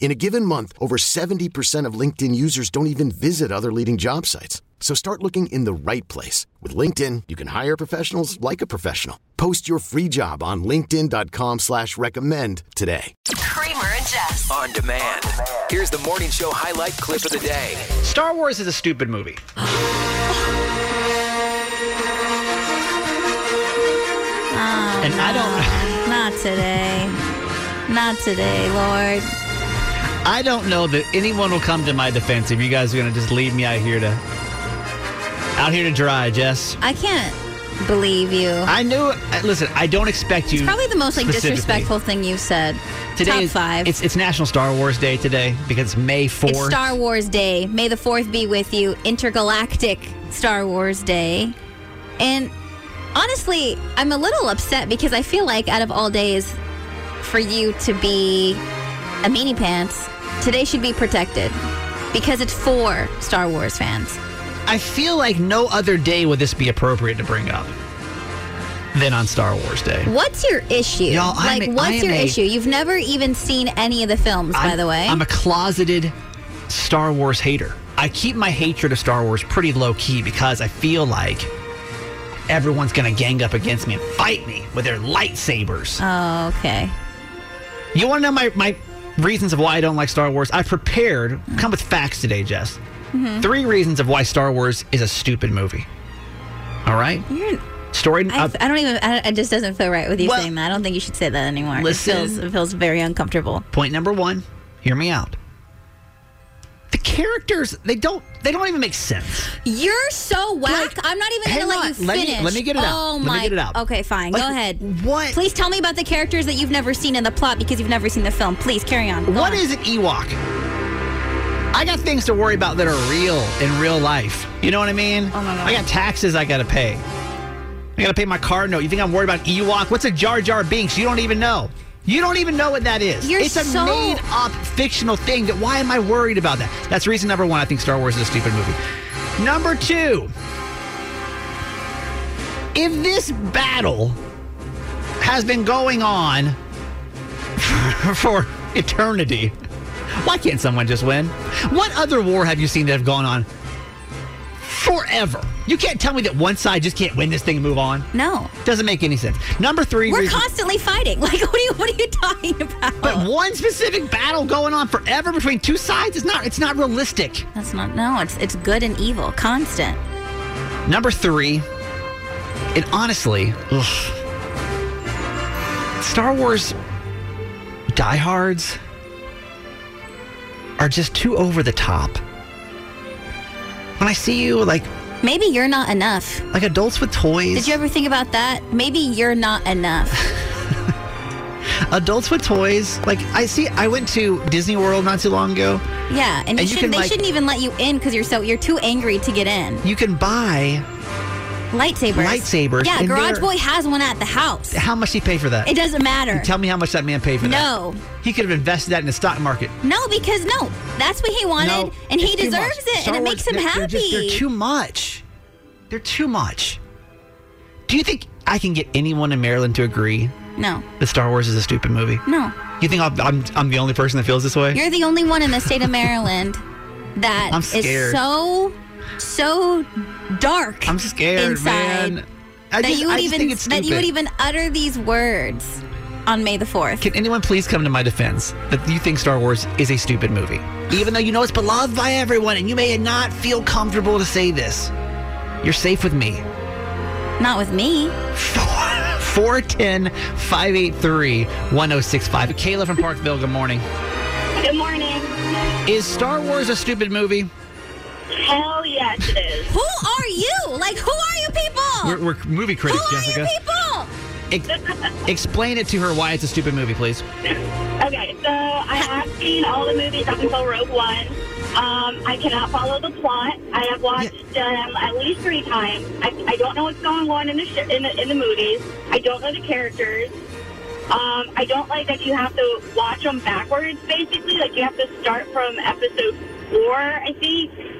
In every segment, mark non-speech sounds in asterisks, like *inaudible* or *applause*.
In a given month, over 70% of LinkedIn users don't even visit other leading job sites. So start looking in the right place. With LinkedIn, you can hire professionals like a professional. Post your free job on linkedin.com slash recommend today. Kramer and Jess. On demand. Here's the morning show highlight clip of the day. Star Wars is a stupid movie. *gasps* and I don't Not today. Not today, Lord. I don't know that anyone will come to my defense if you guys are gonna just leave me out here to out here to dry, Jess. I can't believe you. I knew uh, listen, I don't expect you Probably the most like disrespectful thing you've said. Today Top is- five. It's it's National Star Wars Day today because it's May 4th. It's Star Wars Day. May the 4th be with you. Intergalactic Star Wars Day. And honestly, I'm a little upset because I feel like out of all days for you to be a meanie pants, today should be protected because it's for Star Wars fans. I feel like no other day would this be appropriate to bring up than on Star Wars Day. What's your issue? Y'all, like, a- what's your a- issue? You've never even seen any of the films, by I'm- the way. I'm a closeted Star Wars hater. I keep my hatred of Star Wars pretty low key because I feel like everyone's gonna gang up against me and fight me with their lightsabers. oh, okay. you want to know my, my reasons of why I don't like Star Wars? I've prepared, come with facts today, Jess. Mm-hmm. Three reasons of why Star Wars is a stupid movie. All right? You're, Story. I, uh, I don't even. I, it just doesn't feel right with you Well, saying that. I don't think you should say that anymore. listen. it feels, it feels very uncomfortable. point number one. Hear me out. The characters they don't they don't even make sense. You're so whack. Like, I'm not even gonna let on. you Let me- finish. let me get it out. Oh Let me my. get it out. Okay, fine. Like, Go ahead. what- Please tell me about the characters that you've never seen in the plot because you've never seen the film. Please carry on. Go What on. is an Ewok? I got things to worry about that are real in real life. You know what I mean? Oh, my God. I got taxes I gotta pay. I gotta pay my car note. You think I'm worried about Ewok? What's a Jar Jar Binks? You don't even know. You don't even know what that is. You're it's a so- made up fictional thing. That why am I worried about that? That's reason number one. I think Star Wars is a stupid movie. Number two. If this battle has been going on *laughs* for eternity, why can't someone just win? What other war have you seen that have gone on forever? You can't tell me that one side just can't win this thing and move on. No, Doesn't make any sense. Number three, we're reason- constantly fighting. *laughs* Like, what are you? What are you talking about? but one specific battle going on forever between two sides is not. It's not realistic. That's not. No, it's it's good and evil, constant. Number three, and honestly, ugh, Star Wars diehards are just too over the top. When I see you like Maybe you're not enough. like adults with toys, Did you ever think about that? Maybe you're not enough. *laughs* adults with toys, like I see. I went to Disney World not too long ago. Yeah, and, you, you should, can, they like- shouldn't even let you in because you're so you're too angry to get in. You can buy. Lightsabers. Lightsabers, Yeah, and Garage Boy has one at the house. How much did he pay for that? It doesn't matter. Tell me how much that man paid for that. No. He could have invested that in the stock market. No, because no, that's what he wanted, No, and he deserves it, Star and it makes him they're- happy. They're, just, they're too much. They're too much. Do you think I can get anyone in Maryland to agree no, that Star Wars is a stupid movie? no, You think I'm, I'm, I'm the only person that feels this way? you're the only one in the state of Maryland that *laughs* I'm is so so dark. I'm scared, inside man. I that just, you I would just even think it's that you would even utter these words on May the fourth. Can anyone please come to my defense that you think Star Wars is a stupid movie? Even though you know it's beloved by everyone and you may not feel comfortable to say this. You're safe with me. Not with me. *laughs* 410 583 1065. Kayla from Parkville, good morning. Good morning. Is Star Wars a stupid movie? Hell yes, it is. Who are you? Like, who are you people? We're, we're movie who critics, are Jessica. you people? Ex- explain it to her why it's a stupid movie, please. Okay, so I have seen all the movies up until Rogue One. Um, I cannot follow the plot. I have watched them at least three times. I, I don't know what's going on in the, sh- in the in the movies. I don't know the characters. Um, I don't like that you have to watch them backwards. Basically, like you have to start from episode four. I think, which is technically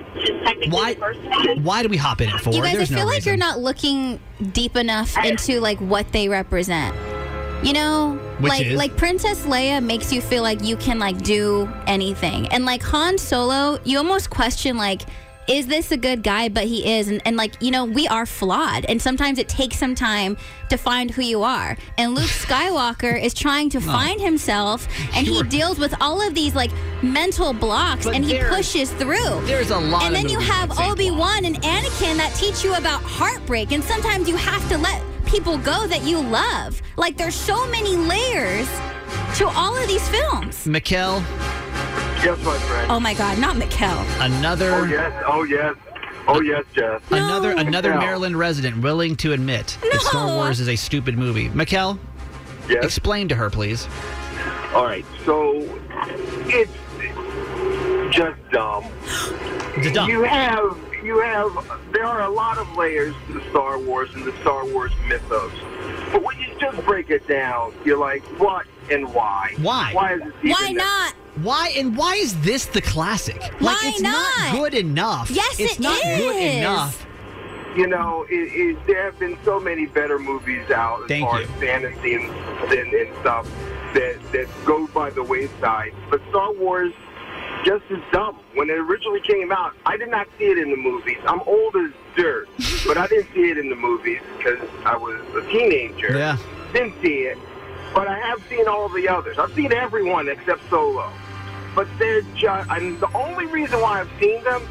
Why- the first one. Why do we hop in at four? You guys, There's I feel no like reason. you're not looking deep enough into like what they represent. You know, Which like is? like Princess Leia makes you feel like you can like do anything, and like Han Solo, you almost question like. Is this a good guy? But he is. And, and like, you know, we are flawed. And sometimes it takes some time to find who you are. And Luke *laughs* Skywalker is trying to find himself and Sure. he deals with all of these like mental blocks But and he pushes through. There's a lot And then you have Obi Wan and Anakin that teach you about heartbreak, and sometimes you have to let people go that you love. Like there's so many layers to all of these films. Mikkel, Yes, my friend. Oh my God, not Mikkel. another Oh yes, oh yes, oh yes, Jess. another No. another No. Maryland resident willing to admit that Star Wars is a stupid movie. Mikkel, Yes. explain to her, please. All right. So it's just dumb. It's dumb. You have you have there are a lot of layers to the Star Wars and the Star Wars mythos. But when you just break it down, you're like, what and why? Why? Why is it even Why not? Why and why is this the classic? Like Why it's not? not? good enough. Yes, it's it not good enough. you know, it, it, there have been so many better movies out as Thank far you. as fantasy and, and, and stuff that that go by the wayside. But Star Wars just as dumb. When it originally came out, I did not see it in the movies. I'm old as dirt, *laughs* but I didn't see it in the movies because I was a teenager. Yeah. Didn't see it, but I have seen all the others. I've seen everyone except Solo. But they're just, and the only reason why I've seen them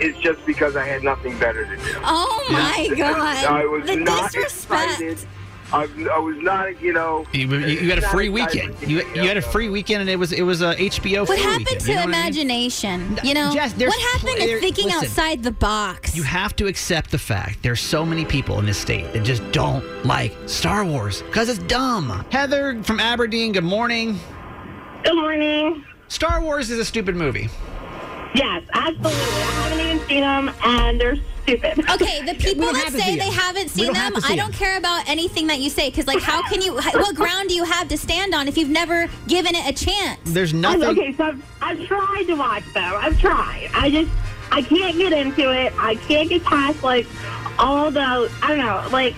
is just because I had nothing better to do. Oh my God. I was the not disrespect. excited. I, I was not, you know. You, you, you had a free weekend. You, you had a free weekend, and it was it was a HBO. What free happened weekend, to you know what I mean? imagination? You know, Jess, what happened pl- to thinking listen. outside the box? You have to accept the fact there's so many people in this state that just don't like Star Wars because it's dumb. Heather from Aberdeen, good morning. Good morning. Star Wars is a stupid movie. Yes, absolutely. I haven't even seen them, and they're stupid. Okay, the people that have to see say they haven't seen don't have them, I don't them. care about anything that you say because, like, how can you? What ground do you have to stand on if you've never given it a chance? There's I'm- nothing. okay, so I've, I've tried to watch them. I've tried. I just, I can't get into it. I can't get past, like, all the, I don't know, like,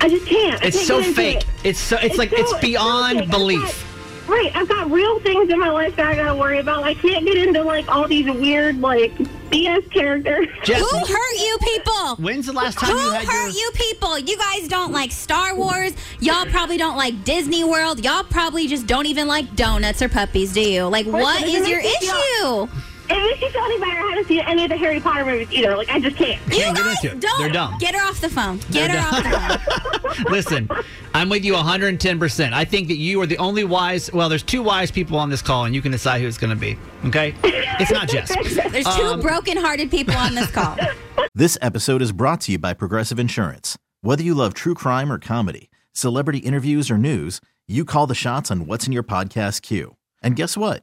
I just can't. I It's can't so fake. it. It's so it's, like so- it's so beyond fake. I've belief. Got- right, I've got real things in my life that I gotta worry about. I can't get into, like, all these weird, like, BS characters. Jess, Who hurt you people? when's the last time Who you had hurt your you people? You guys don't like Star Wars. Y'all probably don't like Disney World. Y'all probably just don't even like donuts or puppies, do you? Like, what but it is your makes me feel- issue? It makes you feel any. I haven't seen any of the Harry Potter movies either. Like, I just can't. You Can't get guys into it. don't. They're dumb. Get her off the phone. Get They're her off the phone. *laughs* Listen, I'm with you 110%. I think that you are the only wise, well, there's two wise people on this call, and you can decide who it's going to be. Okay? It's not Jess. *laughs* There's two Um, broken-hearted people on this call. *laughs* This episode is brought to you by Progressive Insurance. Whether you love true crime or comedy, celebrity interviews or news, you call the shots on what's in your podcast queue. And guess what?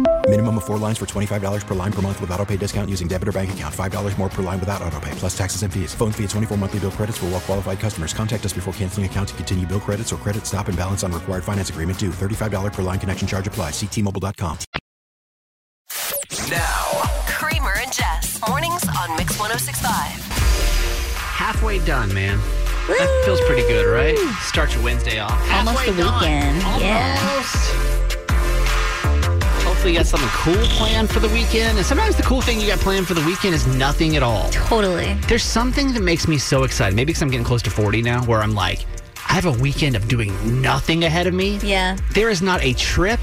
Minimum of four lines for $25 per line per month with auto pay discount using debit or bank account. $5 more per line without auto pay, plus taxes and fees. Phone fee at 24 monthly bill credits for well qualified customers. Contact us before canceling account to continue bill credits or credit stop and balance on required finance agreement due. $35 per line connection charge applies. Ctmobile.com. Now, Kramer and Jess. Mornings on Mix 1065. Halfway done, man. That feels pretty good, right? Start your Wednesday off. Almost Halfway the done. weekend. Yeah. Hopefully, you got something cool planned for the weekend. And sometimes the cool thing you got planned for the weekend is nothing at all. Totally. There's something that makes me so excited. Maybe because I'm getting close to 40 now, where I'm like, I have a weekend of doing nothing ahead of me. Yeah. There is not a trip,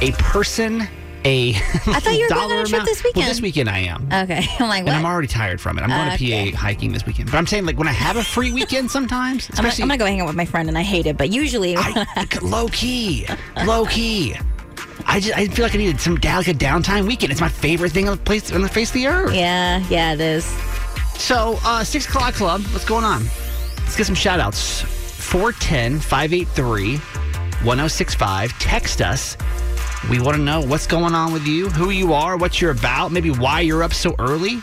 a person, a I thought you were going on a trip this weekend. Well, this weekend I am. Okay. *laughs* I'm like, And? I'm already tired from it. I'm going Okay. to PA hiking this weekend. But I'm saying, like, when I have a free weekend sometimes, especially I'm gonna go hang out with my friend, and I hate it. But usually, *laughs* low key, low key. I just I feel like I needed some like a downtime weekend. It's my favorite thing on the place on the face of the earth. yeah, yeah, it is. So, uh, six o'clock club, what's going on? Let's get some shout outs. 410 583 1065. Text us. We want to know what's going on with you, who you are, what you're about, maybe why you're up so early.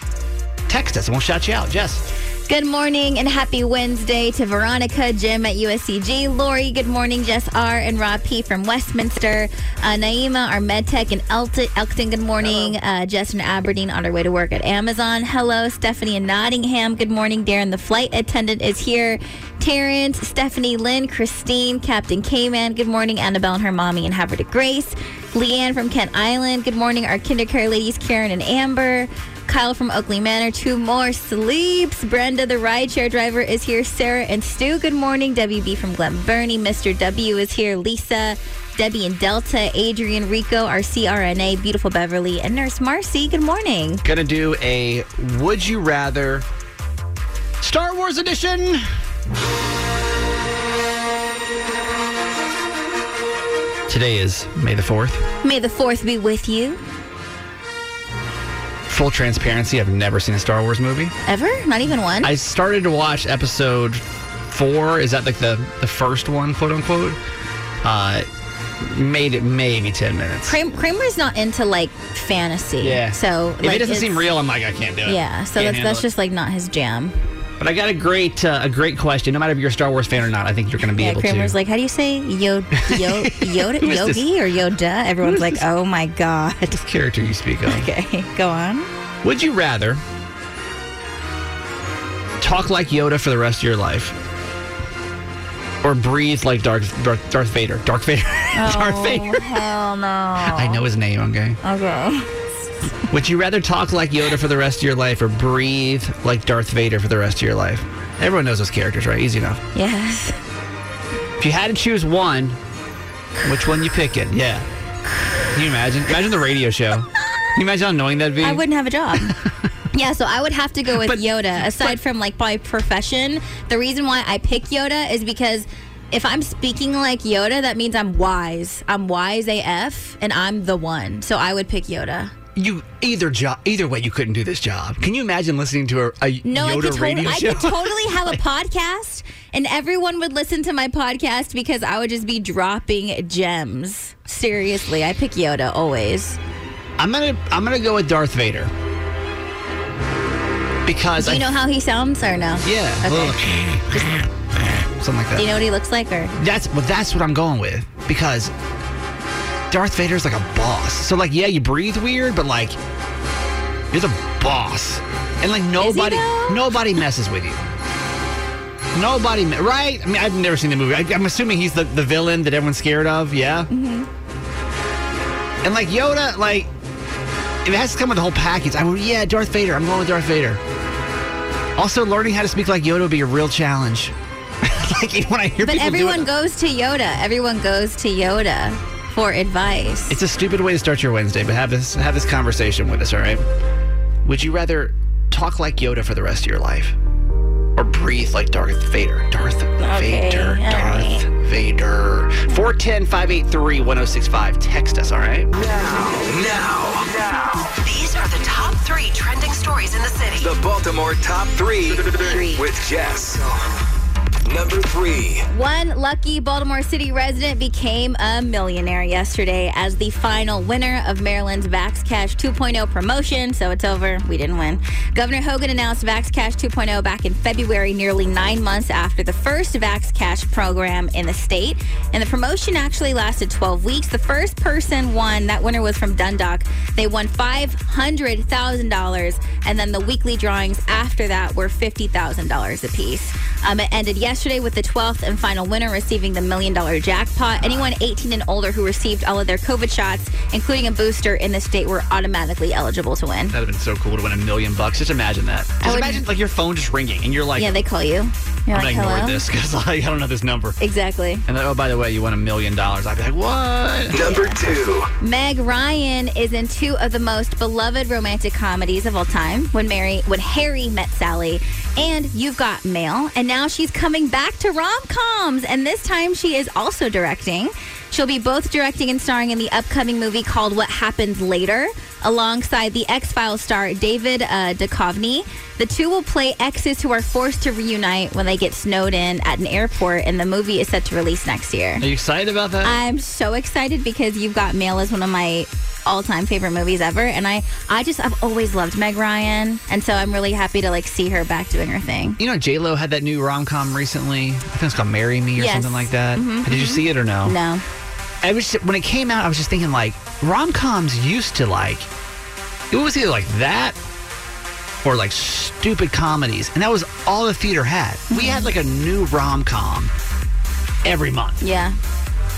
Text us and we'll shout you out. Jess. Good morning and happy Wednesday to Veronica, Jim at USCG, Lori, good morning, Jess R, and Rob P from Westminster, uh, Naima, our med tech in Elton, Elkton, good morning, uh, Jess in Aberdeen on her way to work at Amazon. Hello, Stephanie in Nottingham, good morning, Darren, the flight attendant is here, Terrence, Stephanie, Lynn, Christine, Captain K-Man, good morning, Annabelle and her mommy in Havre Grace, Leanne from Kent Island, good morning, our kindercare ladies, Karen and Amber, Kyle from Oakley Manor, two more sleeps. Brenda, the rideshare driver, is here. Sarah and Stu, good morning. WB from Glen Burnie. Mr. W is here. Lisa, Debbie and Delta, Adrian, Rico, our CRNA, beautiful Beverly, and Nurse Marcy, good morning. Gonna do a Would You Rather Star Wars edition. Today is May the 4th. May the 4th be with you. Full transparency, I've never seen a Star Wars movie. Ever? Not even one? I started to watch episode four. Is that like the, the first one, quote unquote? Uh, made it maybe 10 minutes. Kram- Kramer's not into like fantasy. Yeah. So if like, it doesn't seem real, I'm like, I can't do it. Yeah. So Can't that's that's it. just like not his jam. But I got a great uh, a great question. No matter if you're a Star Wars fan or not, I think you're going to be yeah, able Kramer's to. like, how do you say Yo, Yo, *laughs* Yoda, Who is this? Yogi or Yoda? Everyone's like, oh my god. This character you speak of. Okay, go on. Would you rather talk like Yoda for the rest of your life, or breathe like Darth Darth, Darth Vader? Darth Vader. *laughs* Darth Vader. Oh, hell no. *laughs* I know his name. Okay. Okay. Would you rather talk like Yoda for the rest of your life, or breathe like Darth Vader for the rest of your life? Everyone knows those characters, right? Easy enough. Yes. If you had to choose one, which one you picking? Yeah. Can you imagine? Imagine the radio show. Can you imagine how annoying that'd be? I wouldn't have a job. *laughs* yeah, so I would have to go with Yoda. Aside from like by profession, the reason why I pick Yoda is because if I'm speaking like Yoda, that means I'm wise. I'm wise AF, and I'm the one. So I would pick Yoda. You either job, either way, you couldn't do this job. Can you imagine listening to a, a No, I Yoda could, radio totally, I could totally have a *laughs* podcast, and everyone would listen to my podcast because I would just be dropping gems. Seriously, I pick Yoda always. I'm gonna I'm gonna go with Darth Vader because Do you I, know how he sounds or no? yeah, Okay. something like that. Do you know what he looks like or? That's well, that's what I'm going with because Darth Vader's like a boss. So like, yeah, you breathe weird, but like, you're the boss, and like nobody nobody messes with you. Nobody, me- right? I mean, I've never seen the movie. I, I'm assuming he's the, the villain that everyone's scared of. Yeah. Mm-hmm. And like Yoda, like if it has to come with the whole package, I would yeah, Darth Vader. I'm going with Darth Vader. Also, learning how to speak like Yoda would be a real challenge. *laughs* like *laughs* when I hear But people everyone it, goes to Yoda. Everyone goes to Yoda for advice. it's a stupid way to start your Wednesday. But have this have this conversation with us, all right? Would you rather talk like Yoda for the rest of your life, or breathe like Darth Vader? Darth Okay, Vader. all Darth Vader. 410 583 1065. Text us, all right? Now, now, now. These are the top three trending stories in the city. the Baltimore top three with Jess. Number three. One lucky Baltimore City resident became a millionaire yesterday as the final winner of Maryland's Vax Cash 2.0 promotion. So it's over. We didn't win. Governor Hogan announced Vax Cash 2.0 back in February, nearly nine months after the first Vax Cash program in the state. And the promotion actually lasted 12 weeks. The first person won, that winner was from Dundalk. They won $500,000. And then the weekly drawings after that were $50,000 apiece. Um, it ended yesterday with the 12th and final winner receiving the million dollar jackpot. Anyone 18 and older who received all of their COVID shots, including a booster in the state, were automatically eligible to win. That'd have been so cool to win a million bucks. Just imagine that. Just would- imagine like your phone just ringing and you're like, yeah, they call you. You're I'm like, gonna ignore this because *laughs* like, I don't know this number. Exactly. And then, oh, by the way, you won a million dollars. I'd be like, what? Number two. Meg Ryan is in two of the most beloved romantic comedies of all time. When Mary, when Harry met Sally, and You've Got Mail, and now she's coming back to rom coms, and this time she is also directing. She'll be both directing and starring in the upcoming movie called What Happens Later, alongside the X Files star David uh, Duchovny. The two will play exes who are forced to reunite when they get snowed in at an airport, and the movie is set to release next year. Are you excited about that? I'm so excited because You've Got Mail is one of my all-time favorite movies ever and I I just I've always loved Meg Ryan and so I'm really happy to like see her back doing her thing. you know, J Lo had that new rom com recently. I think it's called "Marry Me" or Yes. something like that. Mhm, Did you mhm. see it or no? No. I was when it came out. I was just thinking like rom coms used to like it was either like that or like stupid comedies, and that was all the theater had. We had like a new rom com every month Yeah.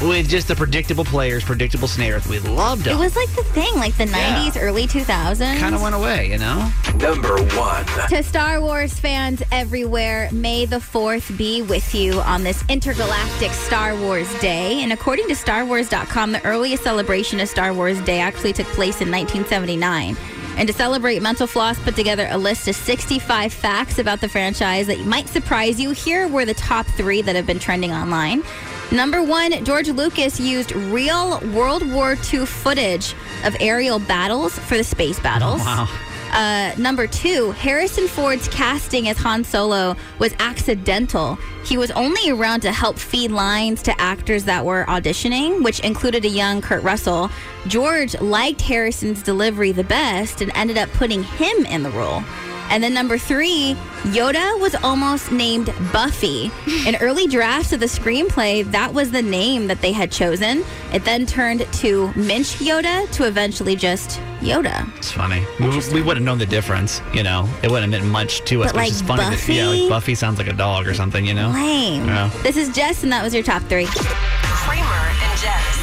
With just the predictable players, predictable scenarios. We loved It them. was like the thing like the Yeah. 90s, early 2000s. kind of went away, you know. Number one. To Star Wars fans everywhere, may the 4th be with you on this intergalactic Star Wars Day. And according to StarWars.com, the earliest celebration of Star Wars Day actually took place in 1979. And to celebrate, Mental Floss put together a list of 65 facts about the franchise that might surprise you. Here were the top three that have been trending online. Number one, George Lucas used real World War II footage of aerial battles for the space battles. Wow. Uh, number two, Harrison Ford's casting as Han Solo was accidental. He was only around to help feed lines to actors that were auditioning, which included a young Kurt Russell. George liked Harrison's delivery the best and ended up putting him in the role. And then number three, Yoda was almost named Buffy. *laughs* In early drafts of the screenplay, that was the name that they had chosen. It then turned to Minch Yoda to eventually just Yoda. It's funny. We, we would have known the difference, you know. It wouldn't have meant much to us. But, But, like, it's just funny that yeah, Buffy? like Buffy sounds like a dog or something, you know. Lame. Yeah. This is Jess, and that was your top three. Kramer and Jess.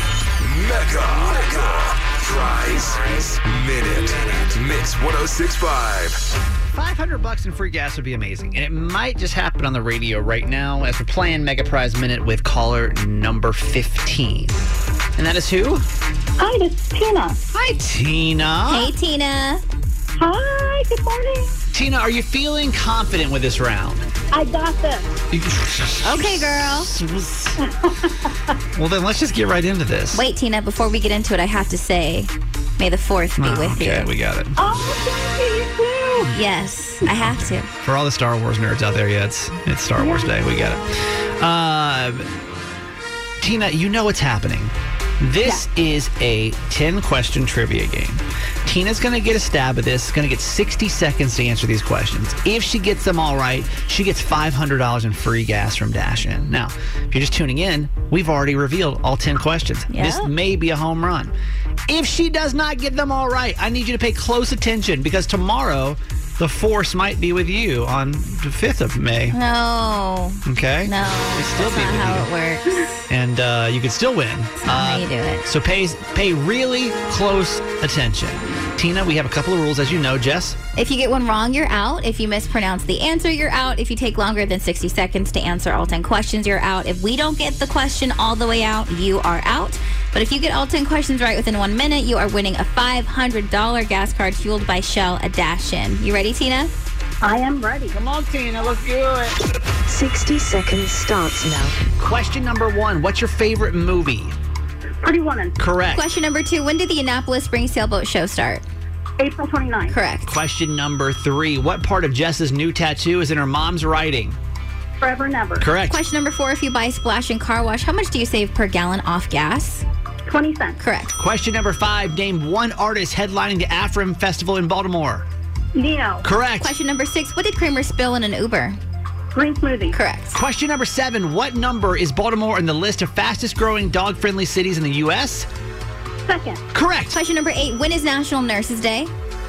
Mega. Mega. Prize. Minute. Mix 1065. 500 bucks in free gas would be amazing. And it might just happen on the radio right now as we're playing Mega Prize Minute with caller number 15. And that is who? Hi, this is Tina. Hi, Tina. Hey, Tina. Hi, good morning. Tina, are you feeling confident with this round? I got this. Okay, girl. well, then let's just get right into this. Wait, Tina, before we get into it, I have to say, may the fourth be Oh, with okay, you. Okay, we got it. Oh, Yes, I have to. For all the Star Wars nerds out there, yeah, it's, it's Star Wars Day. We got it. Uh, Tina, you know what's happening. This is a 10 question trivia game. Tina's going to get a stab at this, going to get 60 seconds to answer these questions. If she gets them all right, she gets $500 in free gas from Dash In. Now, if you're just tuning in, we've already revealed all 10 questions. Yeah. This may be a home run. If she does not get them all right, I need you to pay close attention because tomorrow the force might be with you on the 5th of May. No. Okay? No. It'll still that's be not with how you. it works. And uh, you could still win. That's not how Uh, you do it. So pay, pay really close attention. Tina, we have a couple of rules, as you know. Jess? If you get one wrong, you're out. If you mispronounce the answer, you're out. If you take longer than 60 seconds to answer all 10 questions, you're out. If we don't get the question all the way out, you are out. But if you get all 10 questions right within one minute, you are winning a $500 gas card fueled by Shell, a Dash In. You ready, Tina? I am ready. Come on, Tina, let's do it. 60 seconds starts now. Question number one What's your favorite movie? Pretty Woman. Correct. Question number two When did the Annapolis Spring Sailboat Show start? April 29th. Correct. Question number three What part of Jess's new tattoo is in her mom's writing? Forever and ever. Correct. Question number four If you buy Splash In Car Wash, how much do you save per gallon off gas? 20 cents. Correct. Question number five Name one artist headlining the AFRAM Festival in Baltimore. Ne-Yo. Correct. Question number six What did Kramer spill in an Uber? Green smoothie. Correct. Question number seven What number is Baltimore in the list of fastest growing dog friendly cities in the U.S.? Second. Correct. Question number eight When is National Nurses Day?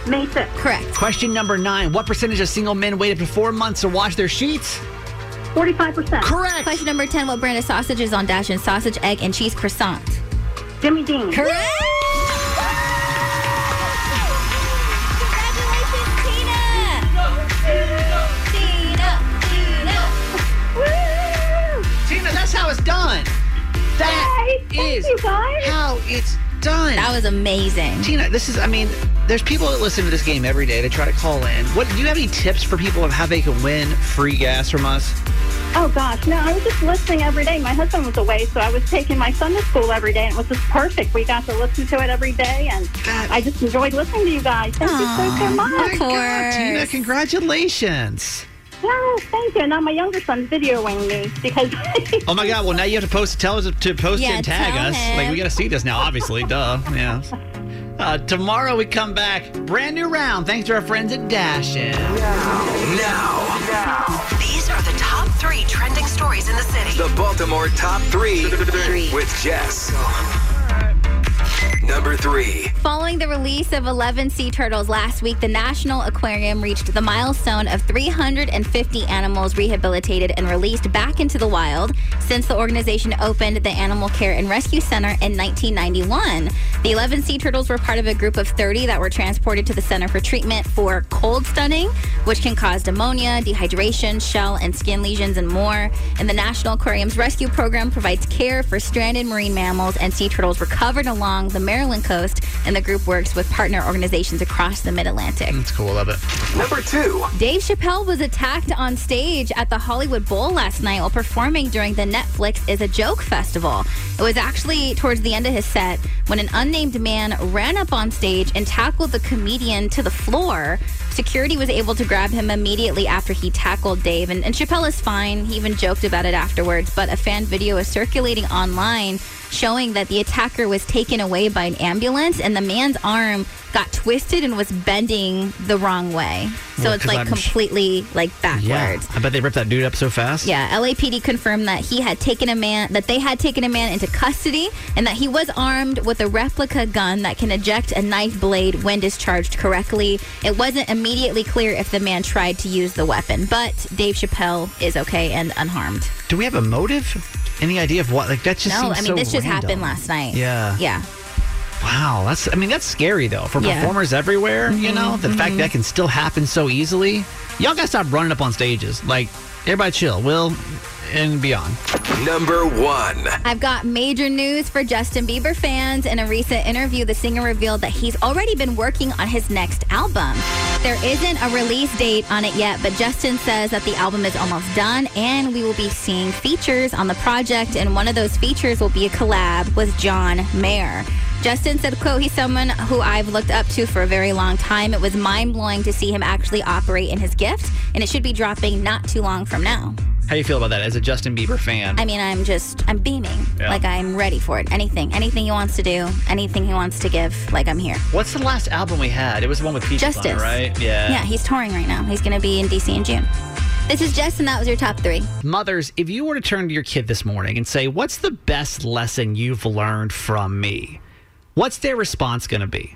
May 5th. Correct. Question number nine What percentage of single men wait up to four months to wash their sheets? 45%. Correct. Question number 10 What brand of sausage is on Dash In sausage, egg, and cheese croissant? Jimmy Dean. Correct. Tina, that's it's done. That Yay, is how it's done. That was amazing. Tina, this is, I mean, there's people that listen to this game every day. They try to call in. What do you have any tips for people of how they can win free gas from us? Oh gosh, no, I was just listening every day. My husband was away, so I was taking my son to school every day, and it was just perfect. We got to listen to it every day, and That- I just enjoyed listening to you guys. Thank you so, so much. My God. Tina, congratulations. No, thank you. Now my younger son's videoing me because *laughs* Oh my God! Well, now you have to post, tell us to post Yeah, and tag us. him. Like we got to see this now. Obviously, duh. Yeah. Uh, tomorrow we come back, brand new round. Thanks to our friends at Dash In. Now, These are the top three trending stories in the city. the Baltimore top three with Jess. Number three. Following the release of 11 sea turtles last week, the National Aquarium reached the milestone of 350 animals rehabilitated and released back into the wild since the organization opened the Animal Care and Rescue Center in 1991. The 11 sea turtles were part of a group of 30 that were transported to the center for treatment for cold stunning, which can cause pneumonia, dehydration, shell and skin lesions, and more. And the National Aquarium's rescue program provides care for stranded marine mammals and sea turtles recovered along the Maryland coast, and the group works with partner organizations across the Mid Atlantic. That's cool. Love it. Number two. Dave Chappelle was attacked on stage at the Hollywood Bowl last night while performing during the Netflix is a Joke festival. It was actually towards the end of his set when an unnamed man ran up on stage and tackled the comedian to the floor. Security was able to grab him immediately after he tackled Dave, and, and Chappelle is fine. He even joked about it afterwards, but a fan video is circulating online showing that the attacker was taken away by an ambulance and the man's arm got twisted and was bending the wrong way. So Well, it's like I'm sh- completely like Yeah. backwards. I bet they ripped that dude up so fast. Yeah, LAPD confirmed that he had taken a man that they had taken a man into custody and that he was armed with a replica gun that can eject a knife blade when discharged correctly. It wasn't immediately clear if the man tried to use the weapon, but Dave Chappelle is okay and unharmed. Do we have a motive? Any idea of what? Like that just no, I mean so this just random. happened last night. Yeah. Yeah. Wow, that's I mean that's scary though for Yeah. performers everywhere. You Mhm, know the fact mhm. that can still happen so easily. Y'all gotta stop running up on stages. Like everybody, chill. Will and beyond. Number one. I've got major news for Justin Bieber fans. In a recent interview, the singer revealed that he's already been working on his next album. There isn't a release date on it yet, but Justin says that the album is almost done and we will be seeing features on the project. And one of those features will be a collab with John Mayer. Justin said, quote, he's someone who I've looked up to for a very long time. It was mind blowing to see him actually operate in his gift, and it should be dropping not too long from now. How do you feel about that as a Justin Bieber fan? I mean, I'm just, I'm beaming. Yeah. Like, I'm ready for it. Anything, anything he wants to do, anything he wants to give, like, I'm here. What's the last album we had? It was the one with Peaches on Justice. right? Yeah. Yeah, he's touring right now. He's going to be in DC in June. This is Jess, and that was your top three. Mothers, if you were to turn to your kid this morning and say, "What's the best lesson you've learned from me?" What's their response going to be?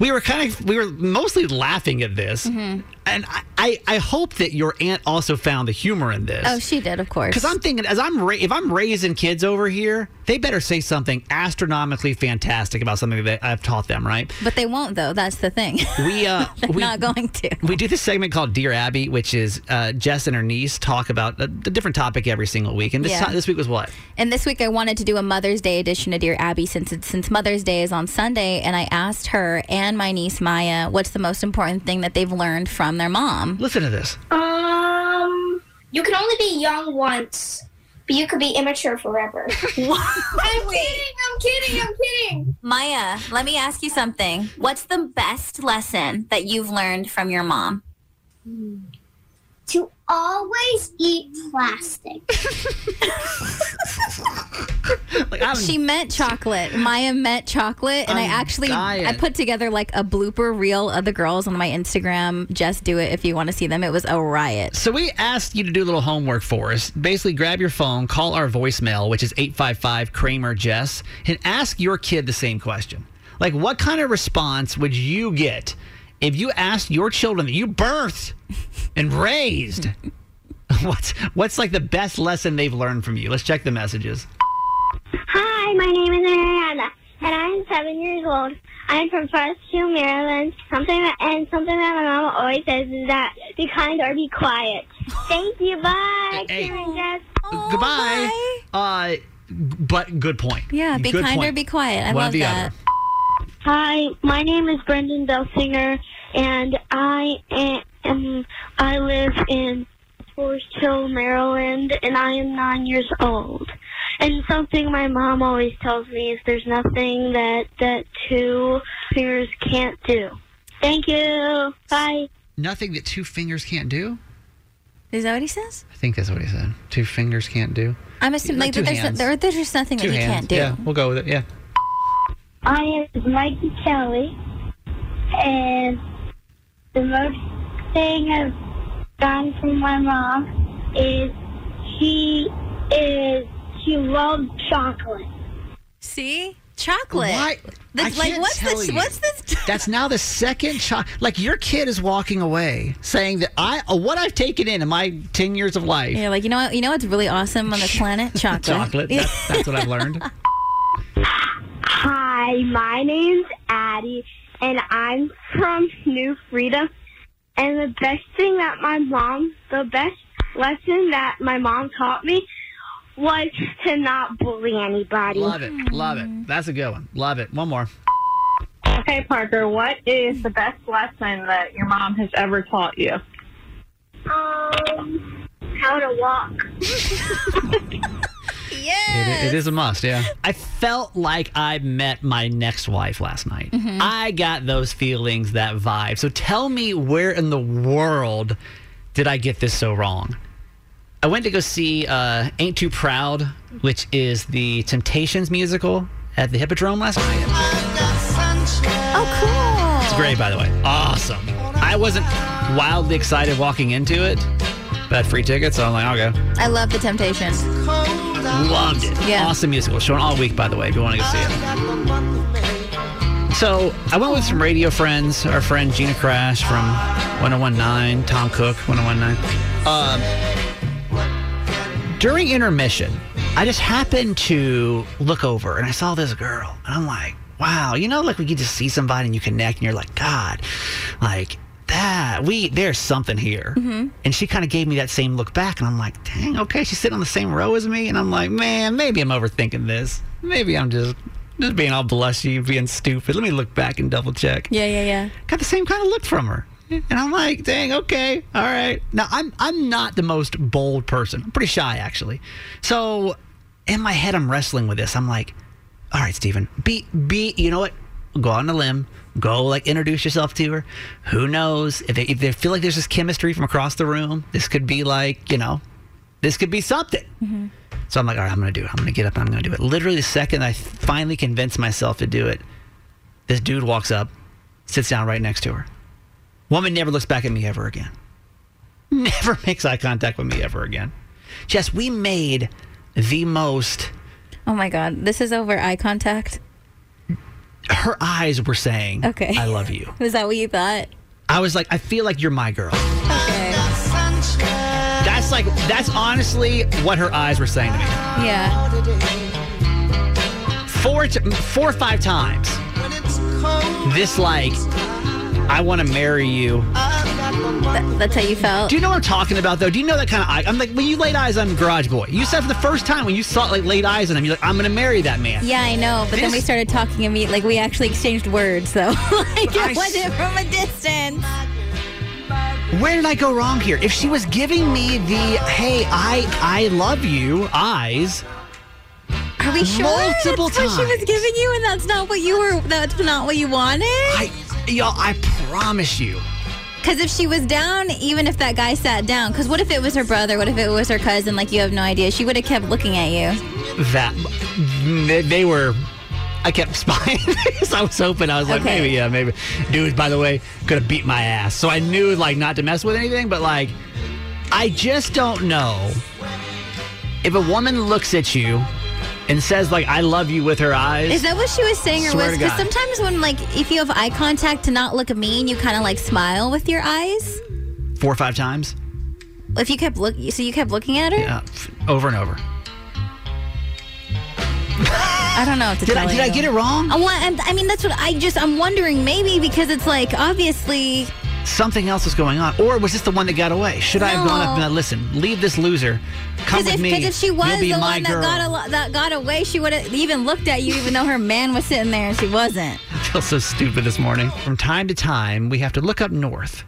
We were kind of we were mostly laughing at this, Mm-hmm. And I, I I hope that your aunt also found the humor in this. Oh, she did, of course. Because I'm thinking, as I'm ra- if I'm raising kids over here, they better say something astronomically fantastic about something that I've taught them, right? But they won't, though. That's the thing. We uh, *laughs* They're we, not going to. we do this segment called Dear Abby, which is uh, Jess and her niece talk about a, a different topic every single week. And this Yeah. this week was what? And this week I wanted to do a Mother's Day edition of Dear Abby since it's, since Mother's Day is on Sunday, and I asked her and my niece Maya what's the most important thing that they've learned from their mom. mom. Listen to this. Um, you can only be young once, but you could be immature forever. *laughs* I'm kidding. I'm kidding. I'm kidding. Maya, let me ask you something. What's the best lesson that you've learned from your mom? To always eat plastic. *laughs* she meant chocolate. Maya meant chocolate, and i I'm actually dying. I put together like a blooper reel of the girls on my Instagram. Just do it if you want to see them. It was a riot. So we asked you to do a little homework for us. Basically, grab your phone, call our voicemail, which is 855 Kramer Jess, and ask your kid the same question. Like, what kind of response would you get if you asked your children that you birthed and raised? *laughs* what's what's like the best lesson they've learned from you? Let's check the messages. Hi, my name is Mariana, and I'm seven years old. I'm from Forest Hill, Maryland. Something that, and something that my mama always says is that be kind or be quiet. Thank you. Bye. Hey. Karen Jess. Goodbye. Uh, but good point. Yeah, be Good kind or be quiet. I One or love the that. other. Hi, my name is Brendan Delsinger, and I am I live in Forest Hill, Maryland, and I am nine years old. And something my mom always tells me is there's nothing that that two fingers can't do. Thank you. Bye. Nothing that two fingers can't do. Is that what he says? I think that's what he said. Two fingers can't do. I'm assuming Like like, that there's, hands. there, there's just nothing Two that he hands. can't do. Yeah, we'll go with it. Yeah. I am Mikey Kelly, and the most thing I've gotten from my mom is she is she loves chocolate. See, chocolate. Why? The- I like can't what's tell this? you. What's this? *laughs* That's now the second child. Like your kid is walking away saying that I uh, what I've taken in in my ten years of life. Yeah, like you know what? You know what's really awesome on this planet? *laughs* Chocolate. Chocolate. That's, that's what I've learned. *laughs* Hi, my name's Addie, and I'm from New Freedom. And the best thing that my mom, the best lesson that my mom taught me was to not bully anybody. Love it. Love it. That's a good one. Love it. One more. Okay, Parker, what is the best lesson that your mom has ever taught you? Um, how to walk. *laughs* It, it is a must, yeah. I felt like I met my next wife last night. Mm-hmm. I got those feelings, that vibe. So tell me where in the world did I get this so wrong? I went to go see uh, Ain't Too Proud, which is the Temptations musical at the Hippodrome last night. Oh, cool. It's great, by the way. Awesome. I wasn't wildly excited walking into it, had free tickets, so I'm like, I'll go. I love the Temptations. Loved it. Yeah. Awesome musical. Showing all week, by the way, if you want to go see it. So I went with some radio friends. Our friend Gina Crash from 1019, Tom Cook, 1019. Um, during intermission, I just happened to look over and I saw this girl. And I'm like, wow, you know, like we get to see somebody and you connect and you're like, God, like that, we, there's something here. Mm-hmm. And she kind of gave me that same look back. And I'm like, dang, okay, she's sitting on the same row as me. And I'm like, man, maybe I'm overthinking this. Maybe I'm just, just being all blushy, being stupid. Let me look back and double check Yeah, yeah, yeah. got the same kind of look from her. And I'm like, dang, okay, all right. Now I'm I'm not the most bold person. I'm pretty shy actually. So in my head I'm wrestling with this. I'm like, all right, Steven, be be you know what? Go on a limb. Go like introduce yourself to her. Who knows if they, if they feel like there's this chemistry from across the room? This could be like you know, this could be something. Mm-hmm. So I'm like, all right, I'm gonna do it. I'm gonna get up I'm gonna do it. Literally the second I finally convince myself to do it, this dude walks up, sits down right next to her. Woman never looks back at me ever again. *laughs* Never makes eye contact with me ever again. Jess, we made the most. Oh my God, this is over eye contact. Her eyes were saying, Okay. I love you. *laughs* Was that what you thought? I was like, I feel like you're my girl. Okay. That's like, that's honestly what her eyes were saying to me. Yeah. Four, t- four or five times. This, like, I want to marry you. That- that's how you felt. Do you know what I'm talking about, though? Do you know that kind of eye? I'm like, when you laid eyes on Garage Boy, you said for the first time when you saw, like, laid eyes on him, you're like, I'm going to marry that man. Yeah, I know. But then we started talking and we like we actually exchanged words, though. *laughs* like I it wasn't from a distance. Where did I go wrong here? If she was giving me the "Hey, I I love you" eyes, Are we sure Multiple that's what she was giving you, and that's not what you were? That's not what you wanted. I y'all, I promise you, Because if she was down, even if that guy sat down, because what if it was her brother? What if it was her cousin? Like you have no idea. She would have kept looking at you. that they, they were. I kept *laughs* spying. so I was hoping. I was like, Okay. maybe, yeah, maybe. Dude, by the way, could have beat my ass. So I knew like not to mess with anything. But like, I just don't know if a woman looks at you and says like, "I love you" with her eyes. Is that what she was saying, or Swear was? to Because God. sometimes when like if you have eye contact to not look mean, you kind of like smile with your eyes. four or five times? If you kept look, so you kept looking at her. Yeah, f- over and over. *laughs* I don't know what to Did tell I did I you. get it wrong? I, want, I mean, that's what I just. I'm wondering maybe because it's like obviously. Something else is going on, or was this the one that got away? Should I have gone up and No. uh, listen? Leave this loser. Come Because with if, me. 'cause if she was the one that got a, that got away, she would have even looked at you, even though her man was sitting there and she wasn't. *laughs* I feel so stupid this morning. From time to time, we have to look up north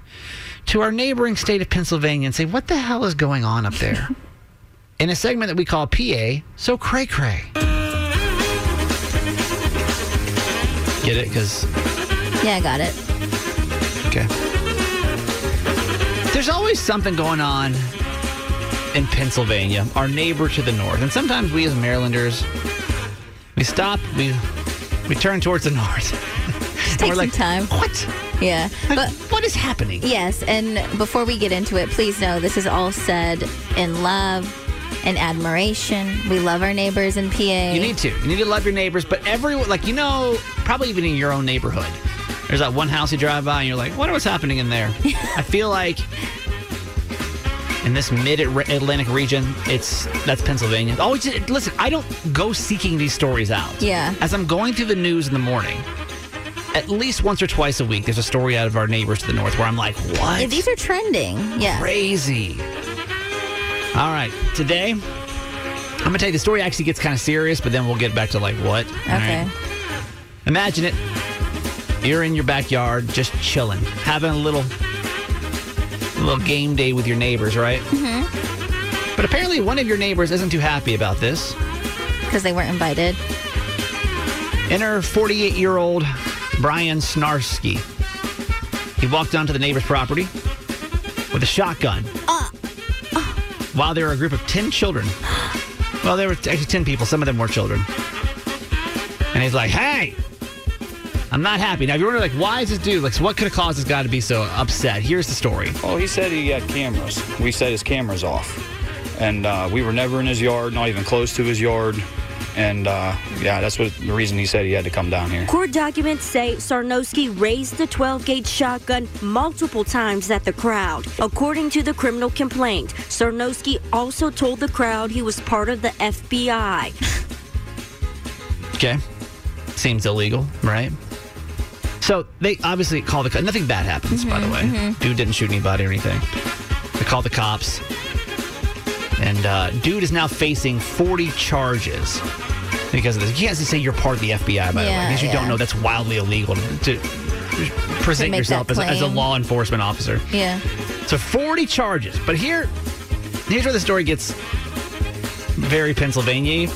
to our neighboring state of Pennsylvania and say, what the hell is going on up there? *laughs* In a segment that we call PA, so cray cray. Get it? Because, Yeah, I got it. okay. There's always something going on in Pennsylvania, our neighbor to the north. And sometimes we as Marylanders, we stop, we we turn towards the north. *laughs* Take we're some like, time. What? Yeah, but what is happening? yes, and before we get into it, please know this is all said in love and admiration. We love our neighbors in PA. You need to. You need to love your neighbors, but everyone, like, you know, probably even in your own neighborhood, there's that one house you drive by and you're like, what was happening in there? *laughs* I feel like in this mid Atlantic region, it's that's Pennsylvania. Oh, Always listen, I don't go seeking these stories out. Yeah. As I'm going through the news in the morning, at least once or twice a week, there's a story out of our neighbors to the north where I'm like, what? Yeah, these are trending. Yeah. Crazy. All right, today I'm gonna tell you the story actually gets kind of serious, but then we'll get back to like what. Okay. right? Imagine it. You're in your backyard, just chilling, having a little, little game day with your neighbors, right? Mm-hmm. But apparently, one of your neighbors isn't too happy about this. Because they weren't invited. Enter 48 year old Brian Snarsky. He walked onto the neighbor's property with a shotgun while there were a group of 10 children. Well, there were actually 10 people, some of them were children. And he's like, hey, I'm not happy. Now, if you're wondering, like, why is this dude, like, so what could have caused this guy to be so upset? Here's the story. Oh, he said he had cameras. We set his cameras off. And uh, we were never in his yard, not even close to his yard. And uh, yeah, that's what the reason he said he had to come down here. Court documents say Sarnowski raised the 12 gauge shotgun multiple times at the crowd. According to the criminal complaint, Sarnowski also told the crowd he was part of the FBI. *laughs* Okay. Seems illegal, right? So they obviously call the cops. Nothing bad happens, by the way. mhm. Dude didn't shoot anybody or anything. They call the cops. And uh, dude is now facing 40 charges because of this. You can't just say you're part of the FBI, by the way. Yeah, case you don't know, that's wildly illegal to, to present yourself as, as a law enforcement officer. Yeah. So 40 charges. But here, here's where the story gets very Pennsylvania.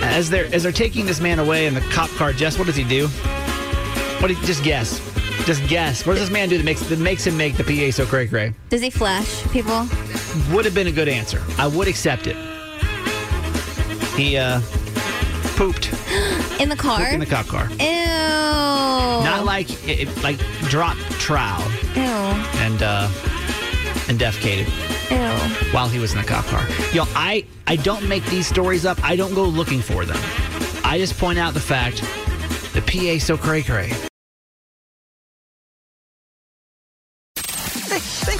As they're as they're taking this man away in the cop car, Jess, what does he do? What? Do you, just guess. Just guess. What does this man do that makes that makes him make the PA so cray cray? Does he flash people? Would have been a good answer. I would accept it. He uh pooped. *gasps* In the car? Pooped in the cop car. Ew. Not like it, like drop trowel Ew. and uh and defecated. Ew. while he was in the cop car. Yo, I, I don't make these stories up. I don't go looking for them. I just point out the fact the PA so cray cray.